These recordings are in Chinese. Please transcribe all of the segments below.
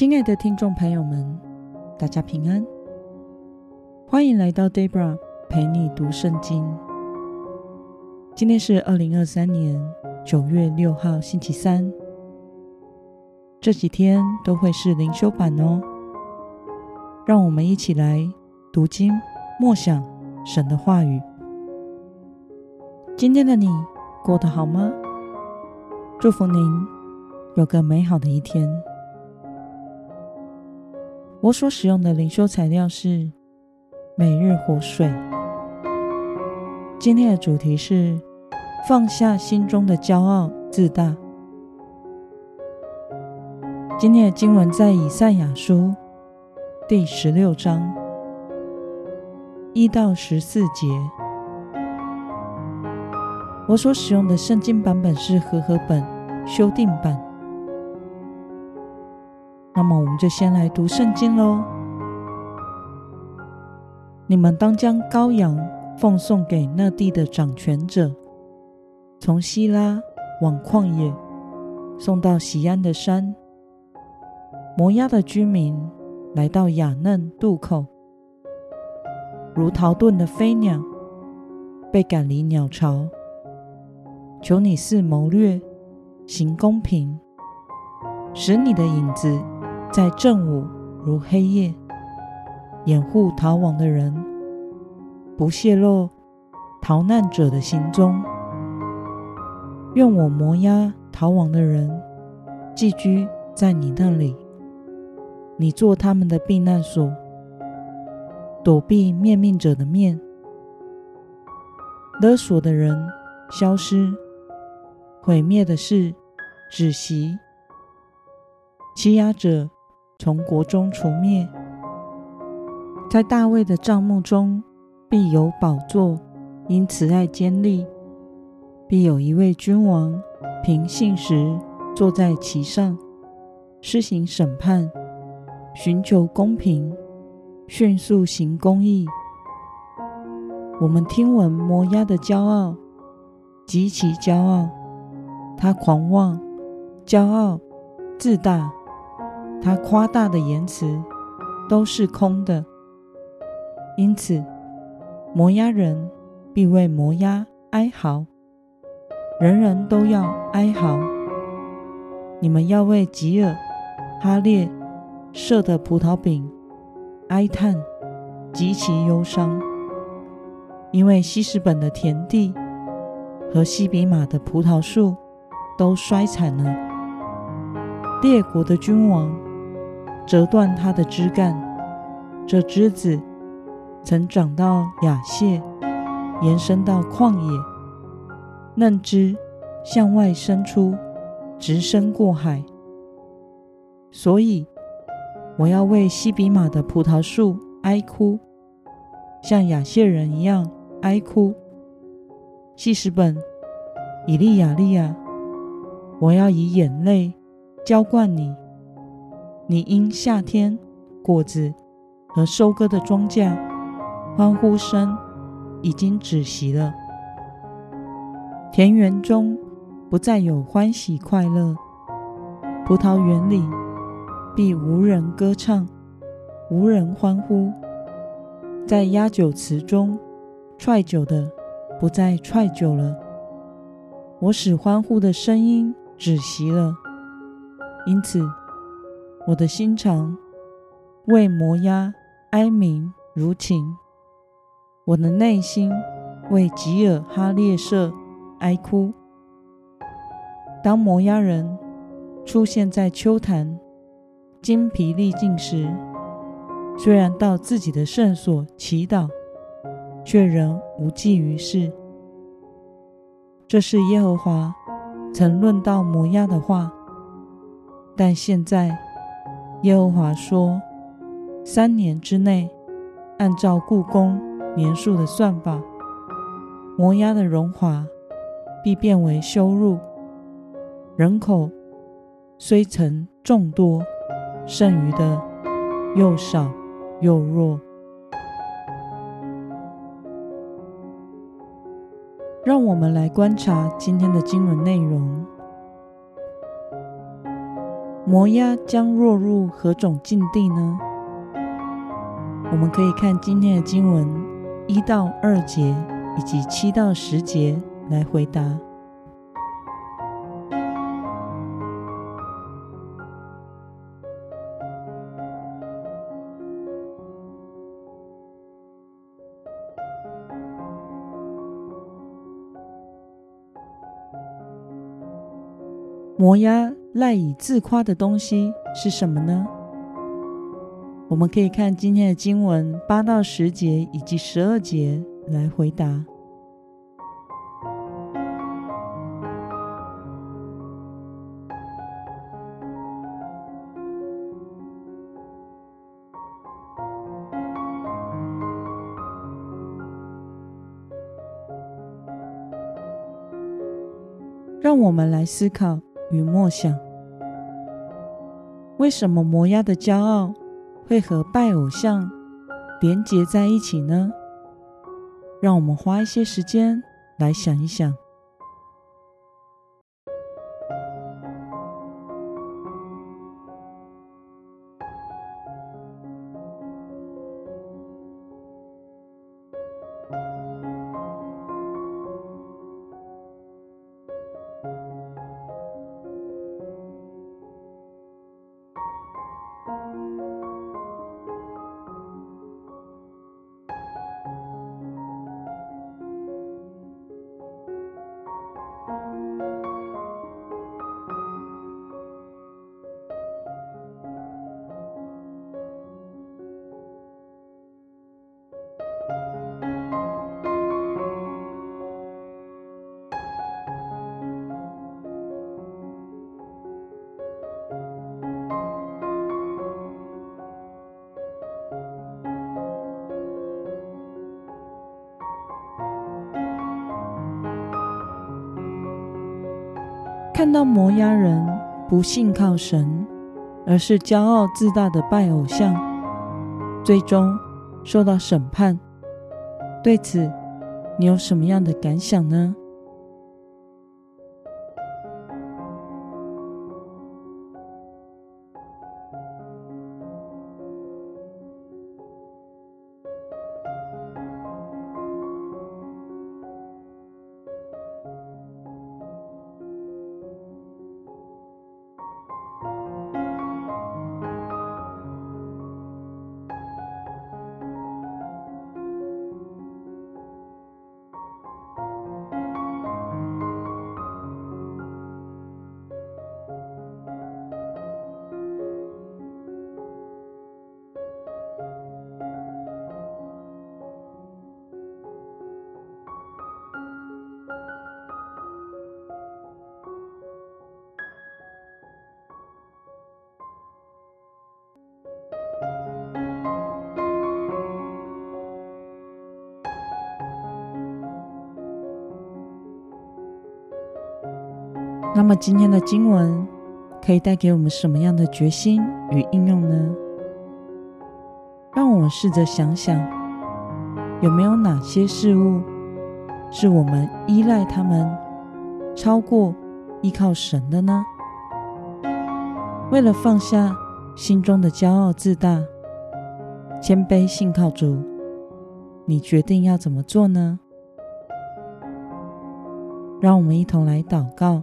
亲爱的听众朋友们，大家平安，欢迎来到 Debra 陪你读圣经。今天是二零二三年九月六号，星期三。这几天都会是灵修版哦，让我们一起来读经、默想神的话语。今天的你过得好吗？祝福您有个美好的一天。我所使用的灵修材料是每日活水。今天的主题是放下心中的骄傲自大。今天的经文在以赛亚书第十六章一到十四节。我所使用的圣经版本是和合本修订版。就先来读圣经喽。你们当将羔羊奉送给那地的掌权者，从希拉往旷野送到西安的山。摩押的居民来到雅嫩渡口，如逃遁的飞鸟，被赶离鸟巢。求你赐谋略，行公平，使你的影子在正午如黑夜，掩护逃亡的人，不泄露逃难者的行踪。愿我摩押逃亡的人寄居在你那里。你做他们的避难所，躲避灭命者的面，勒索的人消失，毁灭的事止息，欺压者从国中除灭。在大卫的帐幕中必有宝座，因慈爱坚立，必有一位君王凭信实坐在其上，施行审判。寻求公平，迅速行公义。我们听闻摩押的骄傲，极其骄傲，他狂妄、骄傲、自大，他夸大的言辞都是空的。因此，摩押人必为摩押哀嚎，人人都要哀嚎。你们要为吉尔哈列。设的葡萄饼，哀叹，极其忧伤，因为西施本的田地和西比玛的葡萄树都衰残了。列国的君王折断它的枝干，这枝子曾长到雅谢，延伸到旷野，嫩枝向外伸出，直伸过海，所以。我要为西比玛的葡萄树哀哭，像雅谢人一样哀哭。记事本、以利亚利亚，我要以眼泪浇灌你。你因夏天果子和收割的庄稼，欢呼声已经止息了。田园中不再有欢喜快乐，葡萄园里。必无人歌唱，无人欢呼。在压酒池中踹酒的，不再踹酒了。我使欢呼的声音止息了，因此我的心肠为摩押哀鸣如琴，我的内心为吉尔哈列舍哀哭。当摩押人出现在秋坛。精疲力尽时，虽然到自己的圣所祈祷，却仍无济于事。这是耶和华曾论到摩押的话。但现在，耶和华说：三年之内，按照雇工年数的算法，摩押的荣华必变为羞辱，人口虽曾众多。剩余的又少又弱，让我们来观察今天的经文内容。摩押将落入何种境地呢？我们可以看今天的经文一到二节以及七到十节来回答。摩押赖以自夸的东西是什么呢？我们可以看今天的经文八到十节以及十二节来回答。让我们来思考。与默想，为什么摩崖的骄傲会和拜偶像连结在一起呢？让我们花一些时间来想一想。看到摩押人不信靠神，而是骄傲自大的拜偶像，最终受到审判。对此，你有什么样的感想呢？那么今天的经文可以带给我们什么样的决心与应用呢？让我们试着想想，有没有哪些事物是我们依赖他们超过依靠神的呢？为了放下心中的骄傲自大，谦卑信靠主，你决定要怎么做呢？让我们一同来祷告。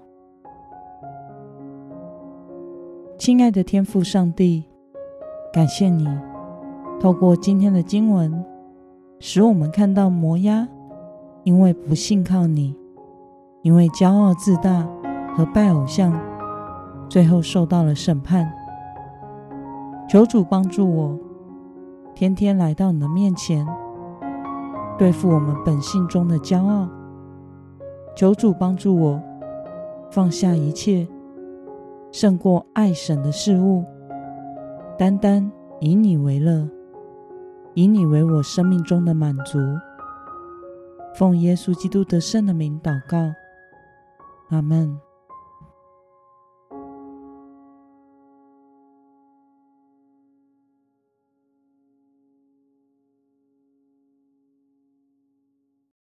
亲爱的天父上帝，感谢你透过今天的经文，使我们看到摩押因为不信靠你，因为骄傲自大和拜偶像，最后受到了审判。求主帮助我，天天来到你的面前，对付我们本性中的骄傲。求主帮助我，放下一切。胜过爱神的事物，单单以你为乐，以你为我生命中的满足。奉耶稣基督得胜的名祷告，阿门。